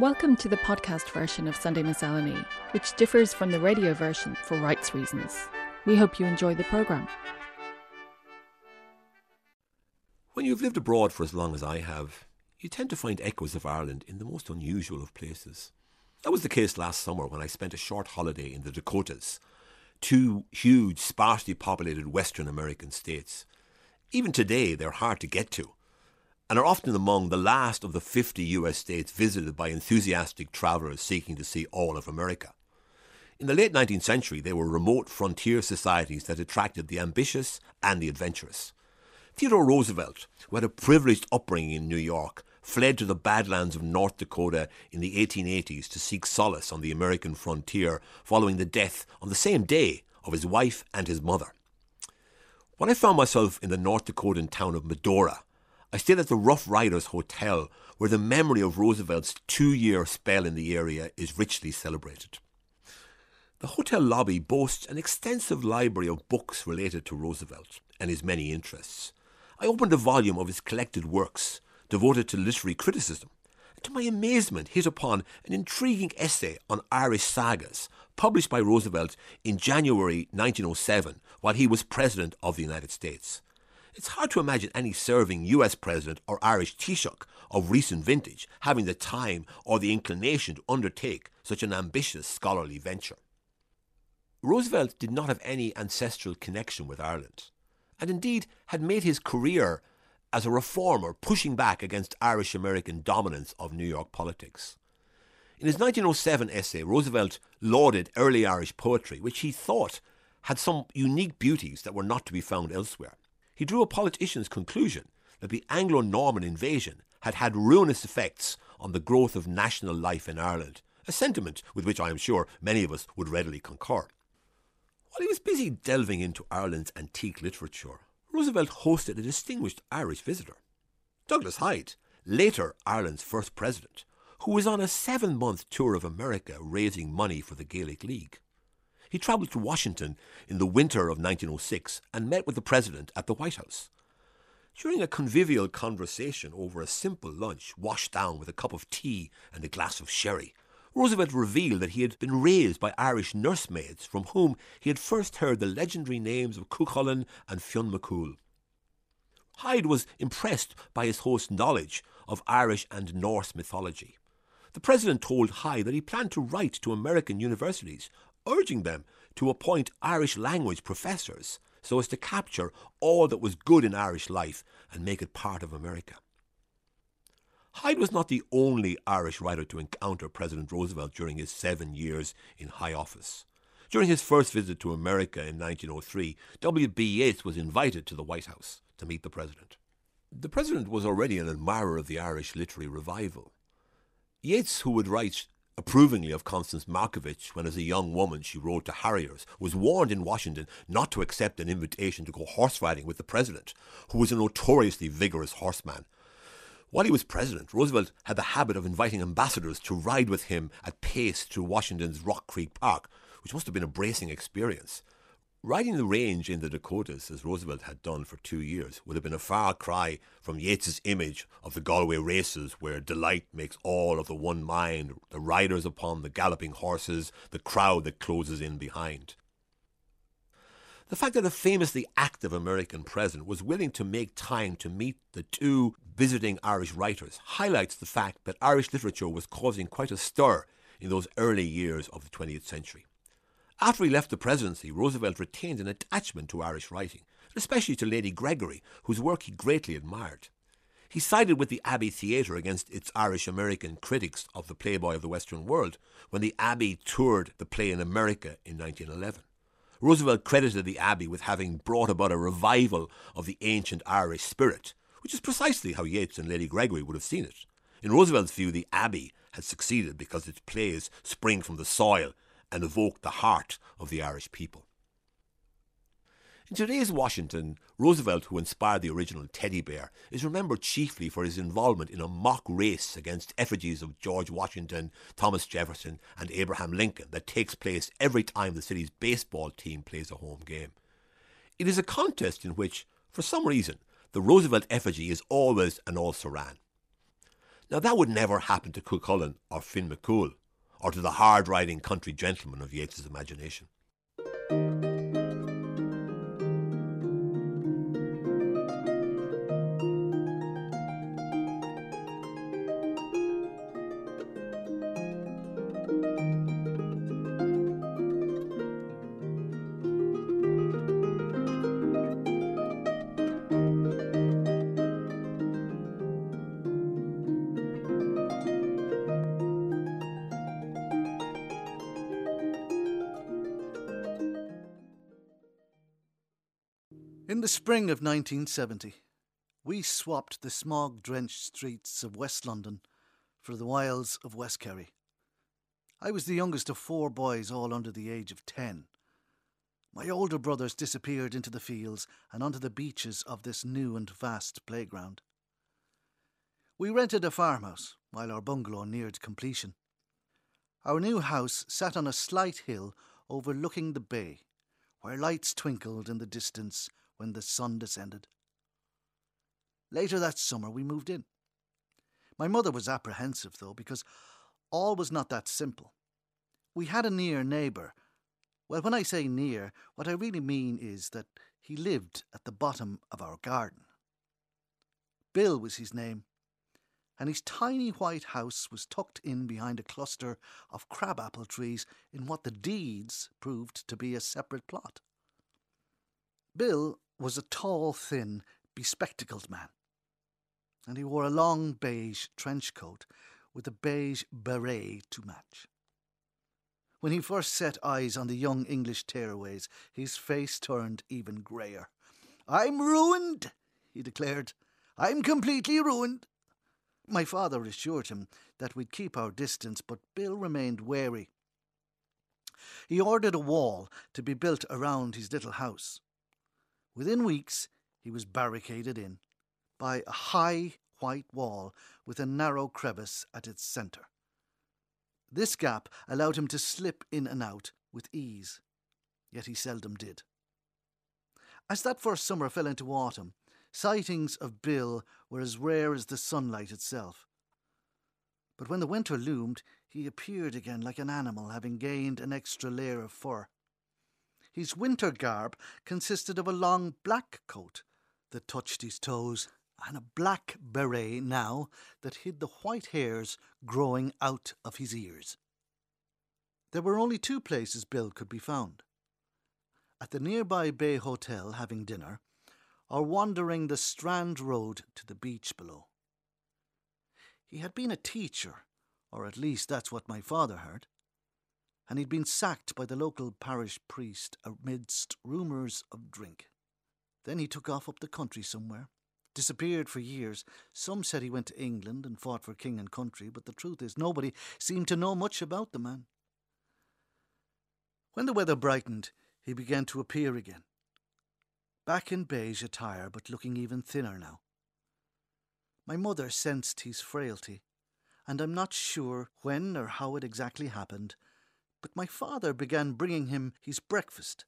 Welcome to the podcast version of Sunday Miscellany, which differs from the radio version for rights reasons. We hope you enjoy the programme. When you've lived abroad for as long as I have, you tend to find echoes of Ireland in the most unusual of places. That was the case last summer when I spent a short holiday in the Dakotas, two huge, sparsely populated Western American states. Even today, they're hard to get to and are often among the last of the 50 US states visited by enthusiastic travellers seeking to see all of America. In the late 19th century, they were remote frontier societies that attracted the ambitious and the adventurous. Theodore Roosevelt, who had a privileged upbringing in New York, fled to the badlands of North Dakota in the 1880s to seek solace on the American frontier following the death on the same day of his wife and his mother. When I found myself in the North Dakotan town of Medora, I stayed at the Rough Riders Hotel, where the memory of Roosevelt's two year spell in the area is richly celebrated. The hotel lobby boasts an extensive library of books related to Roosevelt and his many interests. I opened a volume of his collected works devoted to literary criticism, and to my amazement hit upon an intriguing essay on Irish sagas published by Roosevelt in January 1907 while he was President of the United States. It's hard to imagine any serving US president or Irish Taoiseach of recent vintage having the time or the inclination to undertake such an ambitious scholarly venture. Roosevelt did not have any ancestral connection with Ireland, and indeed had made his career as a reformer pushing back against Irish American dominance of New York politics. In his 1907 essay, Roosevelt lauded early Irish poetry, which he thought had some unique beauties that were not to be found elsewhere he drew a politician's conclusion that the Anglo Norman invasion had had ruinous effects on the growth of national life in Ireland, a sentiment with which I am sure many of us would readily concur. While he was busy delving into Ireland's antique literature, Roosevelt hosted a distinguished Irish visitor. Douglas Hyde, later Ireland's first president, who was on a seven month tour of America raising money for the Gaelic League. He travelled to Washington in the winter of 1906 and met with the President at the White House. During a convivial conversation over a simple lunch washed down with a cup of tea and a glass of sherry, Roosevelt revealed that he had been raised by Irish nursemaids from whom he had first heard the legendary names of Cuchulainn and Fionn McCool. Hyde was impressed by his host's knowledge of Irish and Norse mythology. The president told Hyde that he planned to write to American universities urging them to appoint Irish language professors so as to capture all that was good in Irish life and make it part of America. Hyde was not the only Irish writer to encounter President Roosevelt during his seven years in high office. During his first visit to America in 1903, W.B. Yeats was invited to the White House to meet the president. The president was already an admirer of the Irish literary revival. Yeats, who would write approvingly of Constance Markievicz when, as a young woman, she rode to Harriers, was warned in Washington not to accept an invitation to go horse riding with the president, who was a notoriously vigorous horseman. While he was president, Roosevelt had the habit of inviting ambassadors to ride with him at pace through Washington's Rock Creek Park, which must have been a bracing experience. Riding the range in the Dakotas, as Roosevelt had done for two years, would have been a far cry from Yeats's image of the Galway races, where delight makes all of the one mind, the riders upon the galloping horses, the crowd that closes in behind. The fact that a famously active American president was willing to make time to meet the two visiting Irish writers highlights the fact that Irish literature was causing quite a stir in those early years of the 20th century. After he left the presidency, Roosevelt retained an attachment to Irish writing, especially to Lady Gregory, whose work he greatly admired. He sided with the Abbey Theatre against its Irish American critics of the Playboy of the Western World when the Abbey toured the play in America in 1911. Roosevelt credited the Abbey with having brought about a revival of the ancient Irish spirit, which is precisely how Yeats and Lady Gregory would have seen it. In Roosevelt's view, the Abbey had succeeded because its plays spring from the soil and evoked the heart of the Irish people. In today's Washington, Roosevelt, who inspired the original teddy bear, is remembered chiefly for his involvement in a mock race against effigies of George Washington, Thomas Jefferson, and Abraham Lincoln that takes place every time the city's baseball team plays a home game. It is a contest in which, for some reason, the Roosevelt effigy is always an also ran. Now, that would never happen to Cuchulainn or Finn McCool, or to the hard riding country gentleman of Yeats's imagination. Spring of 1970, we swapped the smog drenched streets of West London for the wilds of West Kerry. I was the youngest of four boys, all under the age of ten. My older brothers disappeared into the fields and onto the beaches of this new and vast playground. We rented a farmhouse while our bungalow neared completion. Our new house sat on a slight hill overlooking the bay, where lights twinkled in the distance when the sun descended. Later that summer, we moved in. My mother was apprehensive, though, because all was not that simple. We had a near neighbour. Well, when I say near, what I really mean is that he lived at the bottom of our garden. Bill was his name, and his tiny white house was tucked in behind a cluster of crabapple trees in what the deeds proved to be a separate plot. Bill was a tall, thin, bespectacled man, and he wore a long beige trench coat with a beige beret to match. When he first set eyes on the young English tearaways, his face turned even greyer. I'm ruined, he declared. I'm completely ruined. My father assured him that we'd keep our distance, but Bill remained wary. He ordered a wall to be built around his little house. Within weeks, he was barricaded in by a high white wall with a narrow crevice at its centre. This gap allowed him to slip in and out with ease, yet he seldom did. As that first summer fell into autumn, sightings of Bill were as rare as the sunlight itself. But when the winter loomed, he appeared again like an animal having gained an extra layer of fur. His winter garb consisted of a long black coat that touched his toes and a black beret now that hid the white hairs growing out of his ears. There were only two places Bill could be found at the nearby Bay Hotel having dinner, or wandering the Strand Road to the beach below. He had been a teacher, or at least that's what my father heard, and he'd been sacked by the local parish priest amidst rumours of drink. Then he took off up the country somewhere, disappeared for years. Some said he went to England and fought for king and country, but the truth is nobody seemed to know much about the man. When the weather brightened, he began to appear again. Back in beige attire, but looking even thinner now. My mother sensed his frailty, and I'm not sure when or how it exactly happened, but my father began bringing him his breakfast,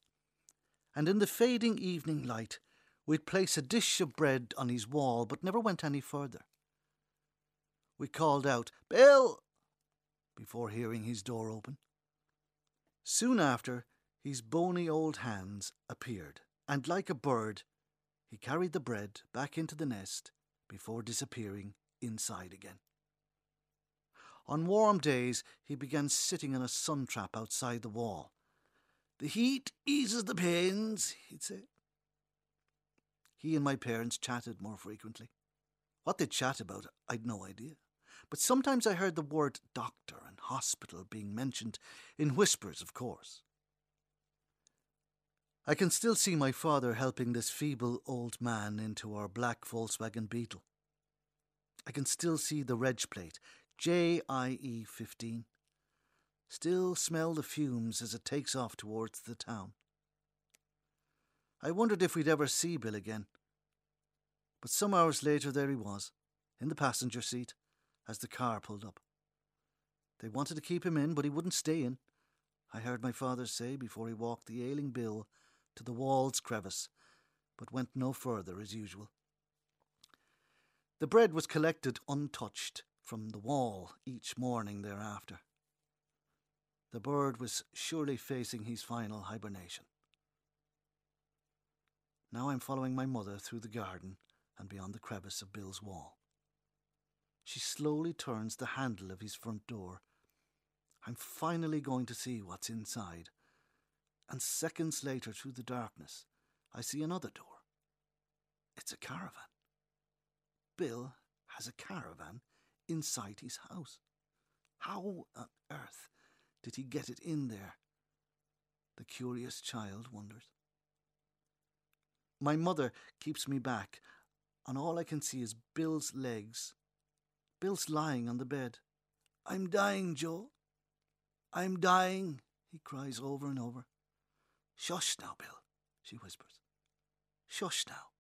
and in the fading evening light we'd place a dish of bread on his wall, but never went any further. We called out, Bill! before hearing his door open. Soon after, his bony old hands appeared, and like a bird, he carried the bread back into the nest before disappearing inside again. On warm days, he began sitting in a sun trap outside the wall. The heat eases the pains, he'd say. He and my parents chatted more frequently. What they chat about, I'd no idea. But sometimes I heard the word doctor and hospital being mentioned, in whispers, of course. I can still see my father helping this feeble old man into our black Volkswagen Beetle. I can still see the reg plate JIE 15. Still smell the fumes as it takes off towards the town. I wondered if we'd ever see Bill again. But some hours later, there he was, in the passenger seat, as the car pulled up. They wanted to keep him in, but he wouldn't stay in, I heard my father say before he walked the ailing Bill to the wall's crevice, but went no further as usual. The bread was collected untouched from the wall each morning thereafter. The bird was surely facing his final hibernation. Now I'm following my mother through the garden and beyond the crevice of Bill's wall. She slowly turns the handle of his front door. I'm finally going to see what's inside. And seconds later, through the darkness, I see another door. It's a caravan. Bill has a caravan inside his house. How on earth did he get it in there? The curious child wonders. My mother keeps me back, and all I can see is Bill's legs. Bill's lying on the bed. I'm dying, Joe. I'm dying, he cries over and over. Shush now, Bill, she whispers. Shush now.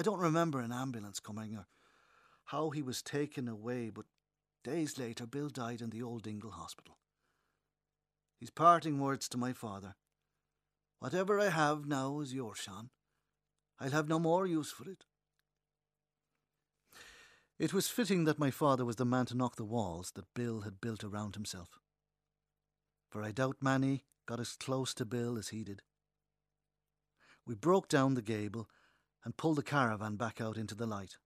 I don't remember an ambulance coming or how he was taken away, but days later Bill died in the old Dingle Hospital. His parting words to my father Whatever I have now is yours, Sean. I'll have no more use for it. It was fitting that my father was the man to knock the walls that Bill had built around himself. For I doubt Manny got as close to Bill as he did. We broke down the gable and pulled the caravan back out into the light.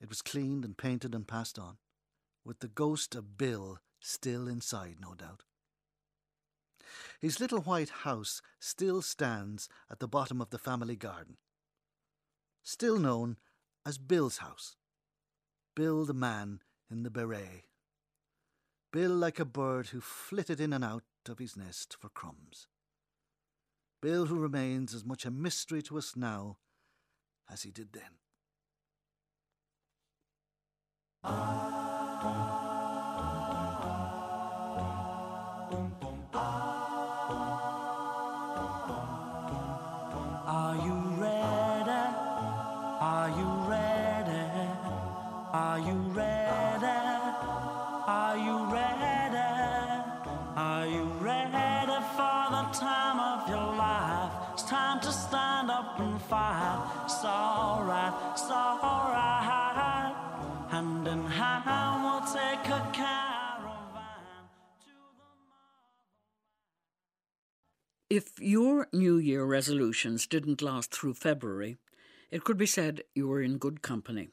It was cleaned and painted and passed on, with the ghost of Bill still inside, no doubt. His little white house still stands at the bottom of the family garden, still known as Bill's house. Bill the man in the beret. Bill like a bird who flitted in and out of his nest for crumbs. Bill who remains as much a mystery to us now as he did then. Are you ready? Are you ready? Are you ready? Are you ready? Are you ready for the time of your life? It's time to stand up and fight. It's alright, it's alright. If your New Year resolutions didn't last through February, it could be said you were in good company.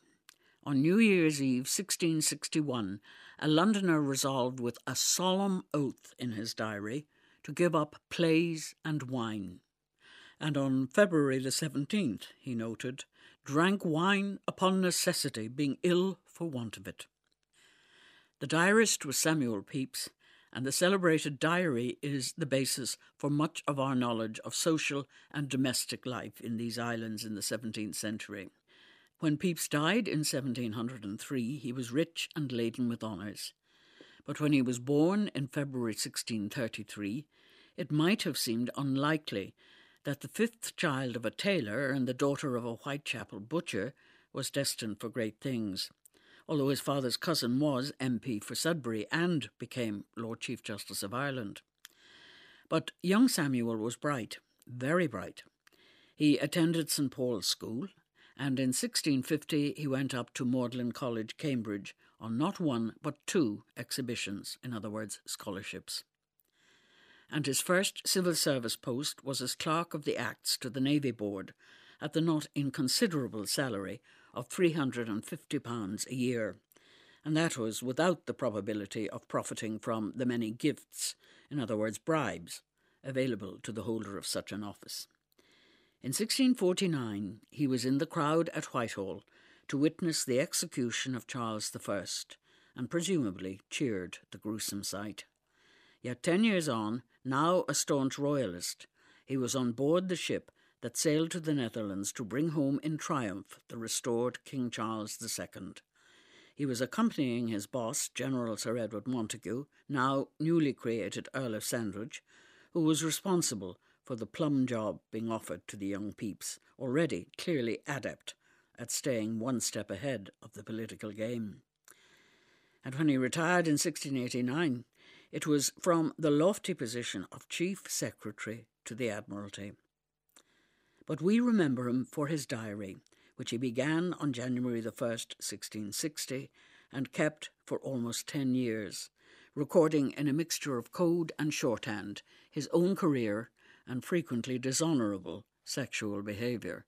On New Year's Eve 1661, a Londoner resolved with a solemn oath in his diary to give up plays and wine. And on February the 17th, he noted, drank wine upon necessity, being ill for want of it. The diarist was Samuel Pepys, and the celebrated diary is the basis for much of our knowledge of social and domestic life in these islands in the 17th century. When Pepys died in 1703, he was rich and laden with honours. But when he was born in February 1633, it might have seemed unlikely that the fifth child of a tailor and the daughter of a Whitechapel butcher was destined for great things although his father's cousin was MP for Sudbury and became Lord Chief Justice of Ireland. But young Samuel was bright, very bright. He attended St Paul's School, and in 1650 he went up to Magdalene College, Cambridge, on not one but two exhibitions, in other words, scholarships. And his first civil service post was as Clerk of the Acts to the Navy Board, at the not inconsiderable salary of £350 a year, and that was without the probability of profiting from the many gifts, in other words, bribes, available to the holder of such an office. In 1649, he was in the crowd at Whitehall to witness the execution of Charles I, and presumably cheered the gruesome sight. Yet ten years on, now a staunch royalist, he was on board the ship that sailed to the Netherlands to bring home in triumph the restored King Charles II. He was accompanying his boss, General Sir Edward Montagu, now newly created Earl of Sandwich, who was responsible for the plum job being offered to the young Pepys, already clearly adept at staying one step ahead of the political game. And when he retired in 1689, it was from the lofty position of Chief Secretary to the Admiralty but we remember him for his diary, which he began on January the 1st, 1660, and kept for almost 10 years, recording in a mixture of code and shorthand his own career and frequently dishonourable sexual behaviour,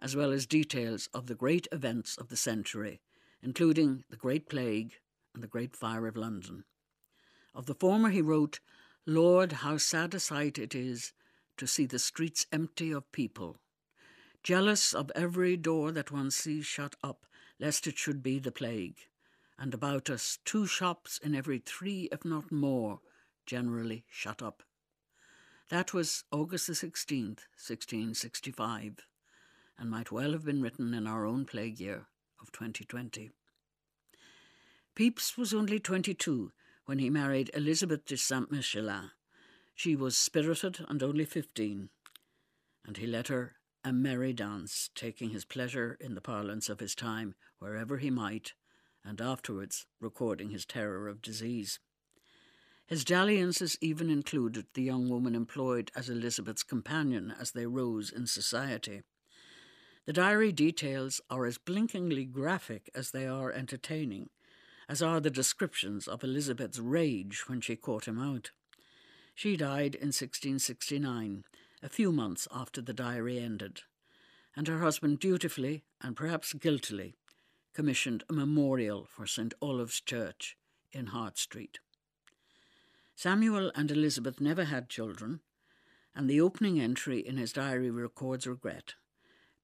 as well as details of the great events of the century, including the Great Plague and the Great Fire of London. Of the former, he wrote, Lord, how sad a sight it is to see the streets empty of people, jealous of every door that one sees shut up, lest it should be the plague, and about us two shops in every three, if not more, generally shut up. That was August the 16th, 1665, and might well have been written in our own plague year of 2020. Pepys was only 22 when he married Elizabeth de Saint Michelin. She was spirited and only 15, and he led her a merry dance, taking his pleasure in the parlance of his time wherever he might, and afterwards recording his terror of disease. His dalliances even included the young woman employed as Elizabeth's companion as they rose in society. The diary details are as blinkingly graphic as they are entertaining, as are the descriptions of Elizabeth's rage when she caught him out. She died in 1669, a few months after the diary ended, and her husband dutifully, and perhaps guiltily, commissioned a memorial for St Olave's Church in Hart Street. Samuel and Elizabeth never had children, and the opening entry in his diary records regret.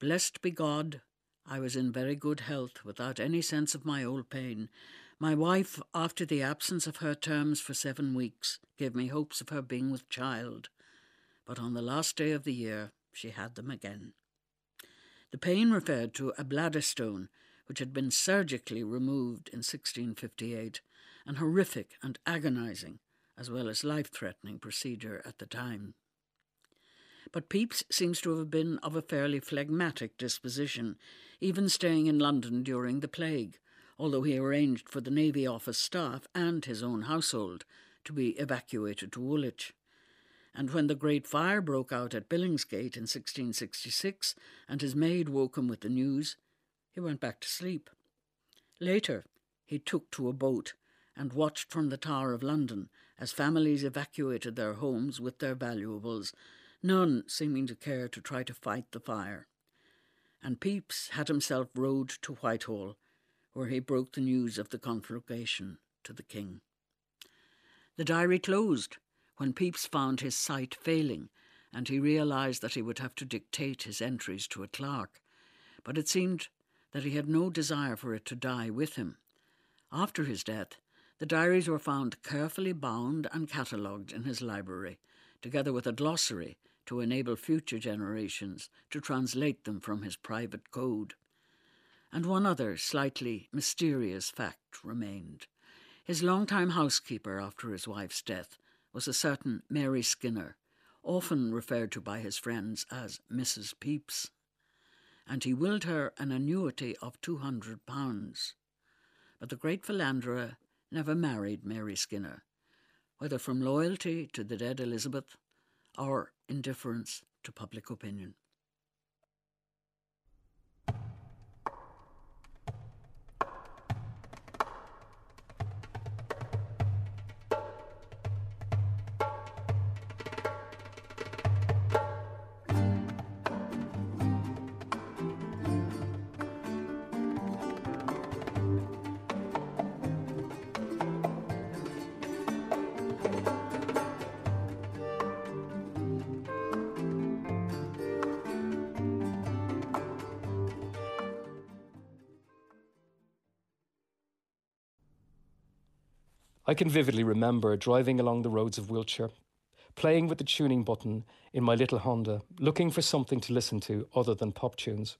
Blessed be God, I was in very good health without any sense of my old pain, my wife, after the absence of her terms for seven weeks, gave me hopes of her being with child, but on the last day of the year she had them again. The pain referred to a bladder stone which had been surgically removed in 1658, an horrific and agonizing, as well as life threatening procedure at the time. But Pepys seems to have been of a fairly phlegmatic disposition, even staying in London during the plague, although he arranged for the Navy Office staff and his own household to be evacuated to Woolwich. And when the Great Fire broke out at Billingsgate in 1666 and his maid woke him with the news, he went back to sleep. Later, he took to a boat and watched from the Tower of London as families evacuated their homes with their valuables, none seeming to care to try to fight the fire. And Pepys had himself rowed to Whitehall where he broke the news of the conflagration to the king. The diary closed when Pepys found his sight failing and he realised that he would have to dictate his entries to a clerk, but it seemed that he had no desire for it to die with him. After his death, the diaries were found carefully bound and catalogued in his library, together with a glossary to enable future generations to translate them from his private code and one other slightly mysterious fact remained. His long-time housekeeper after his wife's death was a certain Mary Skinner, often referred to by his friends as Mrs. Pepys, and he willed her an annuity of two hundred pounds. But the great philanderer never married Mary Skinner, whether from loyalty to the dead Elizabeth or indifference to public opinion. I can vividly remember driving along the roads of Wiltshire, playing with the tuning button in my little Honda, looking for something to listen to other than pop tunes.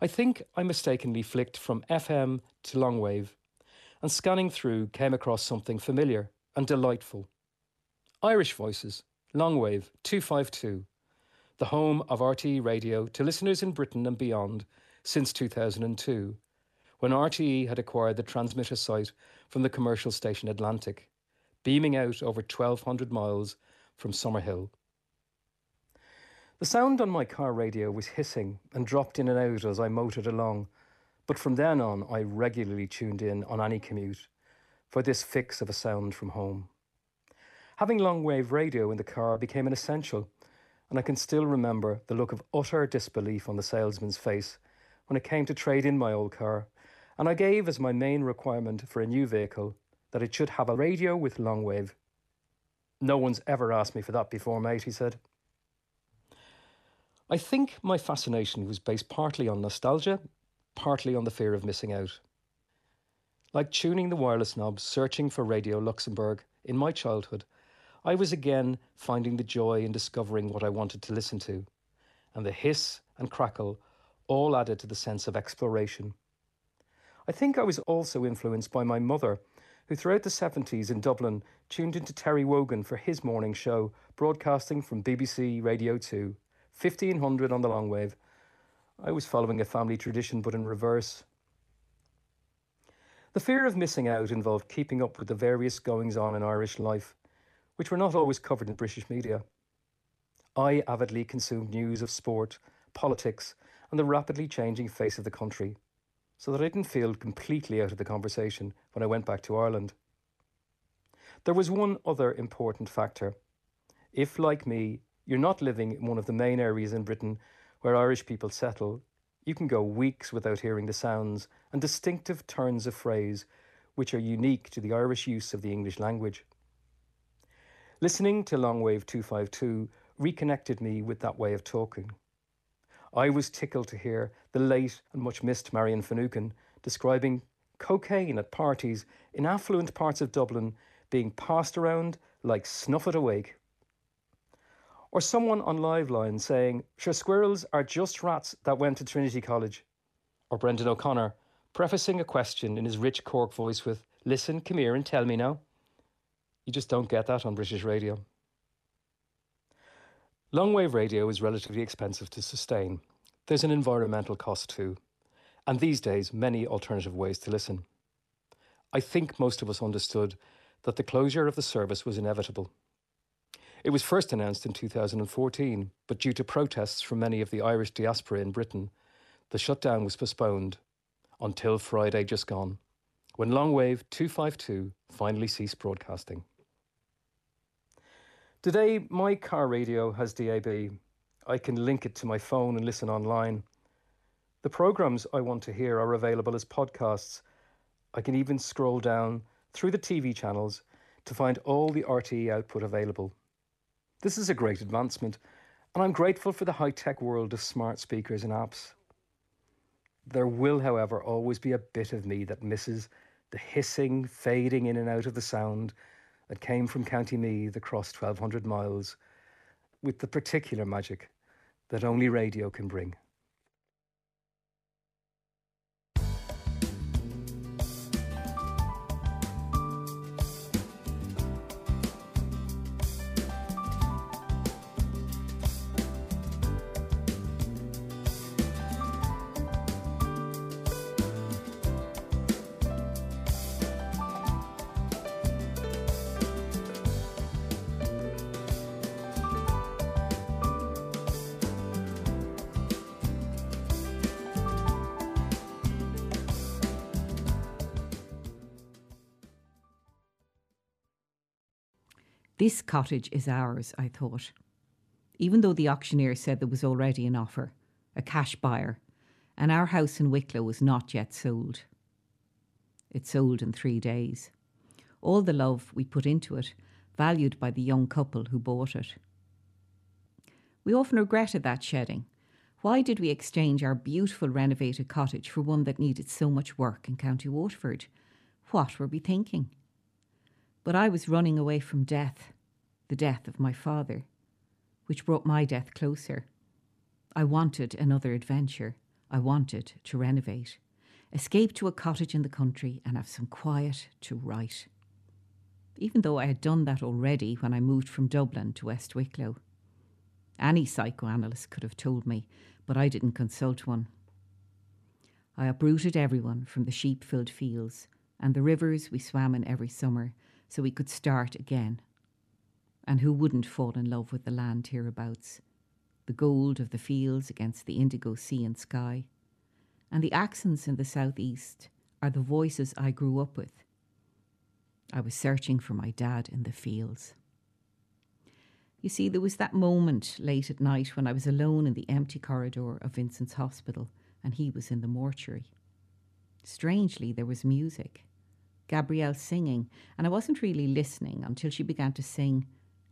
I think I mistakenly flicked from FM to longwave, and scanning through came across something familiar and delightful. Irish Voices, Longwave 252, the home of RTE radio to listeners in Britain and beyond since 2002, when RTE had acquired the transmitter site from the commercial station Atlantic, beaming out over 1,200 miles from Summerhill. The sound on my car radio was hissing and dropped in and out as I motored along, but from then on I regularly tuned in on any commute for this fix of a sound from home. Having long wave radio in the car became an essential, and I can still remember the look of utter disbelief on the salesman's face when it came to trade in my old car, and I gave as my main requirement for a new vehicle that it should have a radio with long wave. No one's ever asked me for that before, mate, he said. I think my fascination was based partly on nostalgia, partly on the fear of missing out. Like tuning the wireless knob, searching for Radio Luxembourg in my childhood, I was again finding the joy in discovering what I wanted to listen to, and the hiss and crackle all added to the sense of exploration. I think I was also influenced by my mother, who throughout the 70s in Dublin tuned into Terry Wogan for his morning show, broadcasting from BBC Radio 2, 1500 on the long wave. I was following a family tradition, but in reverse. The fear of missing out involved keeping up with the various goings on in Irish life which were not always covered in British media. I avidly consumed news of sport, politics, and the rapidly changing face of the country, so that I didn't feel completely out of the conversation when I went back to Ireland. There was one other important factor. If, like me, you're not living in one of the main areas in Britain where Irish people settle, you can go weeks without hearing the sounds and distinctive turns of phrase which are unique to the Irish use of the English language. Listening to Longwave 252 reconnected me with that way of talking. I was tickled to hear the late and much missed Marian Finucane describing cocaine at parties in affluent parts of Dublin being passed around like snuff at a wake. Or someone on Liveline saying, sure squirrels are just rats that went to Trinity College. Or Brendan O'Connor prefacing a question in his rich Cork voice with, listen, come here and tell me now. You just don't get that on British radio. Longwave radio is relatively expensive to sustain. There's an environmental cost too, and these days, many alternative ways to listen. I think most of us understood that the closure of the service was inevitable. It was first announced in 2014, but due to protests from many of the Irish diaspora in Britain, the shutdown was postponed until Friday just gone, when Longwave 252 finally ceased broadcasting. Today, my car radio has DAB. I can link it to my phone and listen online. The programs I want to hear are available as podcasts. I can even scroll down through the TV channels to find all the RTE output available. This is a great advancement, and I'm grateful for the high tech world of smart speakers and apps. There will, however, always be a bit of me that misses the hissing, fading in and out of the sound that came from County Meath across 1,200 miles with the particular magic that only radio can bring. This cottage is ours, I thought. Even though the auctioneer said there was already an offer, a cash buyer, and our house in Wicklow was not yet sold. It sold in three days. All the love we put into it, valued by the young couple who bought it. We often regretted that shedding. Why did we exchange our beautiful renovated cottage for one that needed so much work in County Waterford? What were we thinking? But I was running away from death, the death of my father, which brought my death closer. I wanted another adventure. I wanted to renovate, escape to a cottage in the country, and have some quiet to write. Even though I had done that already when I moved from Dublin to West Wicklow. Any psychoanalyst could have told me, but I didn't consult one. I uprooted everyone from the sheep filled fields and the rivers we swam in every summer so we could start again. And who wouldn't fall in love with the land hereabouts? the gold of the fields against the indigo sea and sky. And the accents in the southeast are the voices I grew up with. I was searching for my dad in the fields. You see, there was that moment late at night when I was alone in the empty corridor of Vincent's hospital and he was in the mortuary. Strangely, there was music. Gabrielle singing, and I wasn't really listening until she began to sing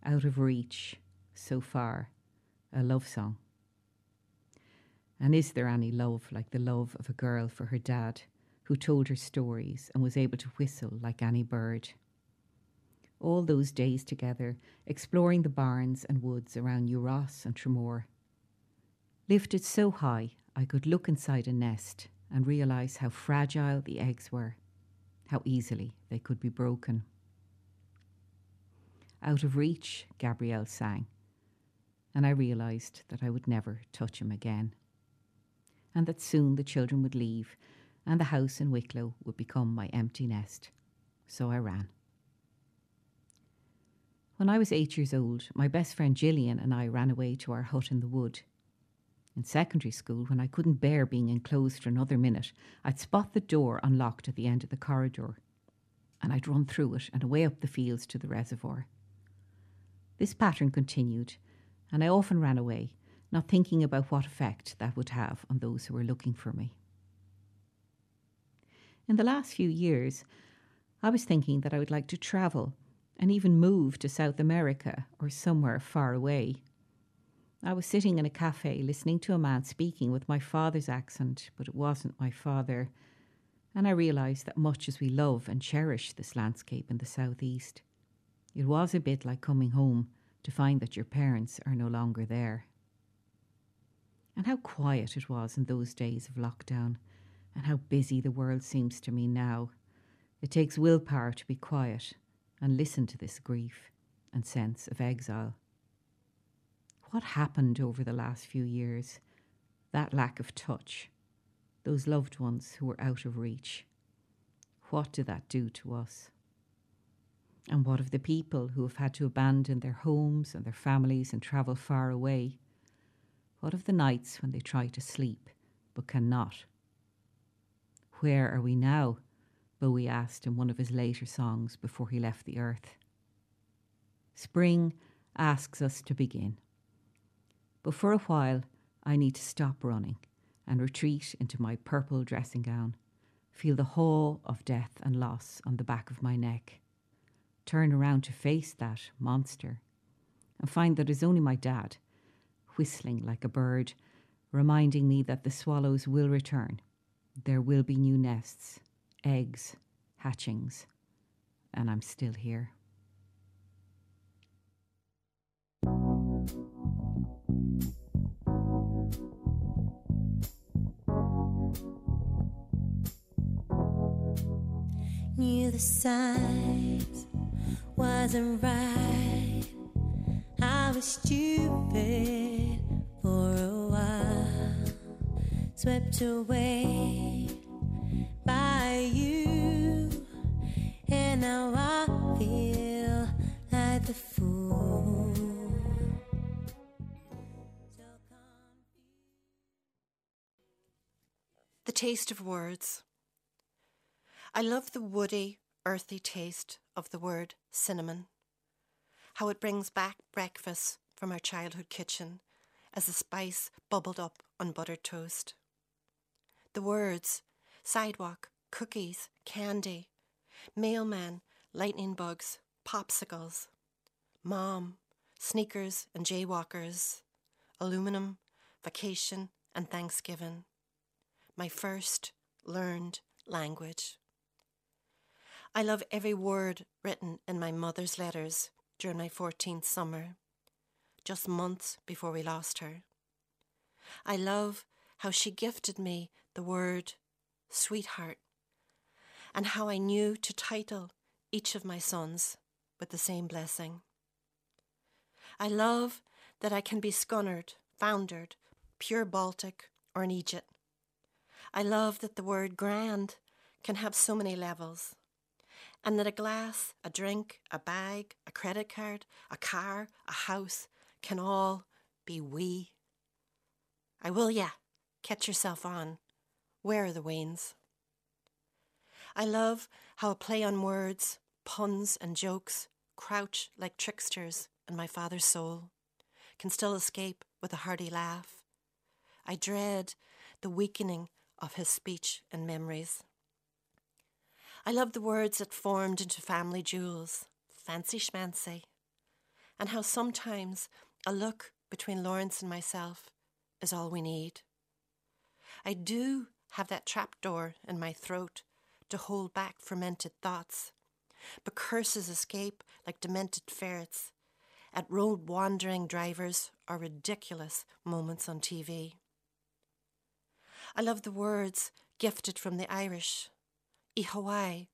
Out of Reach, So Far, a love song. And is there any love like the love of a girl for her dad, who told her stories and was able to whistle like any bird? All those days together, exploring the barns and woods around Ross and Tremor. Lifted so high, I could look inside a nest and realise how fragile the eggs were how easily they could be broken. Out of reach, Gabrielle sang, and I realised that I would never touch him again, and that soon the children would leave and the house in Wicklow would become my empty nest. So I ran. When I was eight years old, my best friend Gillian and I ran away to our hut in the wood in secondary school, when I couldn't bear being enclosed for another minute, I'd spot the door unlocked at the end of the corridor, and I'd run through it and away up the fields to the reservoir. This pattern continued, and I often ran away, not thinking about what effect that would have on those who were looking for me. In the last few years, I was thinking that I would like to travel and even move to South America or somewhere far away I was sitting in a cafe listening to a man speaking with my father's accent, but it wasn't my father. And I realised that much as we love and cherish this landscape in the southeast, it was a bit like coming home to find that your parents are no longer there. And how quiet it was in those days of lockdown, and how busy the world seems to me now. It takes willpower to be quiet and listen to this grief and sense of exile. What happened over the last few years? That lack of touch, those loved ones who were out of reach. What did that do to us? And what of the people who have had to abandon their homes and their families and travel far away? What of the nights when they try to sleep but cannot? Where are we now? Bowie asked in one of his later songs before he left the earth. Spring asks us to begin. But for a while, I need to stop running and retreat into my purple dressing gown, feel the haw of death and loss on the back of my neck, turn around to face that monster, and find that it's only my dad, whistling like a bird, reminding me that the swallows will return. There will be new nests, eggs, hatchings, and I'm still here. Knew the signs wasn't right. I was stupid for a while, swept away by you, and now I feel like the fool. The taste of words. I love the woody, earthy taste of the word cinnamon. How it brings back breakfast from our childhood kitchen as the spice bubbled up on buttered toast. The words sidewalk, cookies, candy, mailman, lightning bugs, popsicles, mom, sneakers and jaywalkers, aluminum, vacation and Thanksgiving. My first learned language. I love every word written in my mother's letters during my 14th summer, just months before we lost her. I love how she gifted me the word sweetheart and how I knew to title each of my sons with the same blessing. I love that I can be scunnered, foundered, pure Baltic, or an Egypt. I love that the word grand can have so many levels and that a glass, a drink, a bag, a credit card, a car, a house can all be wee I will, yeah. Catch yourself on. Where are the wains? I love how a play on words, puns, and jokes crouch like tricksters in my father's soul, can still escape with a hearty laugh. I dread the weakening of his speech and memories. I love the words that formed into family jewels, fancy schmancy, and how sometimes a look between Lawrence and myself is all we need. I do have that trap door in my throat to hold back fermented thoughts, but curses escape like demented ferrets. At road wandering drivers or ridiculous moments on TV. I love the words gifted from the Irish i Hawaii,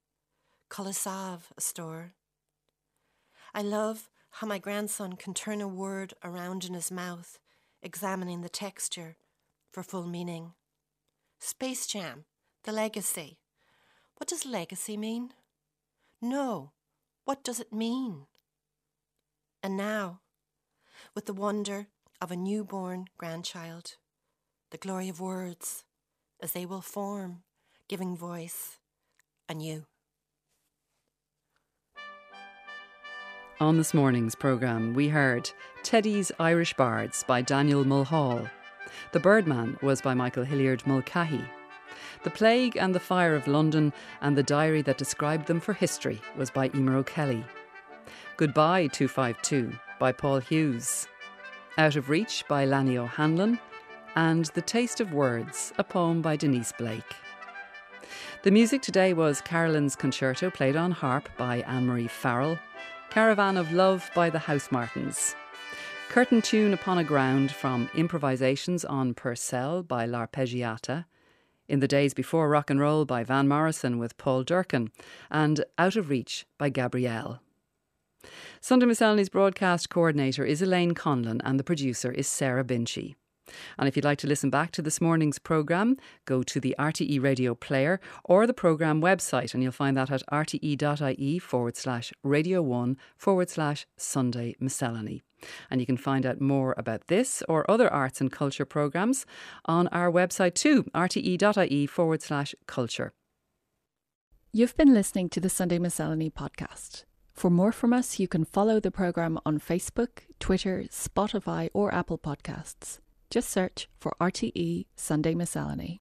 Kolasav, a stór. I love how my grandson can turn a word around in his mouth, examining the texture for full meaning. Space Jam, the legacy. What does legacy mean? No, what does it mean? And now, with the wonder of a newborn grandchild, the glory of words as they will form, giving voice anew. On this morning's programme, we heard Teddy's Irish Bards by Daniel Mulhall. The Birdman was by Michael Hilliard Mulcahy. The Plague and the Fire of London and the diary that described them for history was by Emer O'Kelly. Goodbye 252 by Paul Hughes. Out of Reach by Lani O'Hanlon. And The Taste of Words, a poem by Denise Blake. The music today was Carolan's Concerto, played on harp by Anne Marie Farrell, Caravan of Love by the Housemartins, Curtain Tune Upon a Ground from Improvisations on Purcell by L'Arpeggiata, In the Days Before Rock and Roll by Van Morrison with Paul Durcan, and Out of Reach by Gabrielle. Sunday Miscellany's broadcast coordinator is Elaine Conlon and the producer is Sarah Binchy. And if you'd like to listen back to this morning's programme, go to the RTE radio player or the programme website, and you'll find that at rte.ie forward slash radio 1 forward slash Sunday Miscellany. And you can find out more about this or other arts and culture programmes on our website too, rte.ie forward slash culture. You've been listening to the Sunday Miscellany podcast. For more from us, you can follow the programme on Facebook, Twitter, Spotify, or Apple Podcasts. Just search for RTE Sunday Miscellany.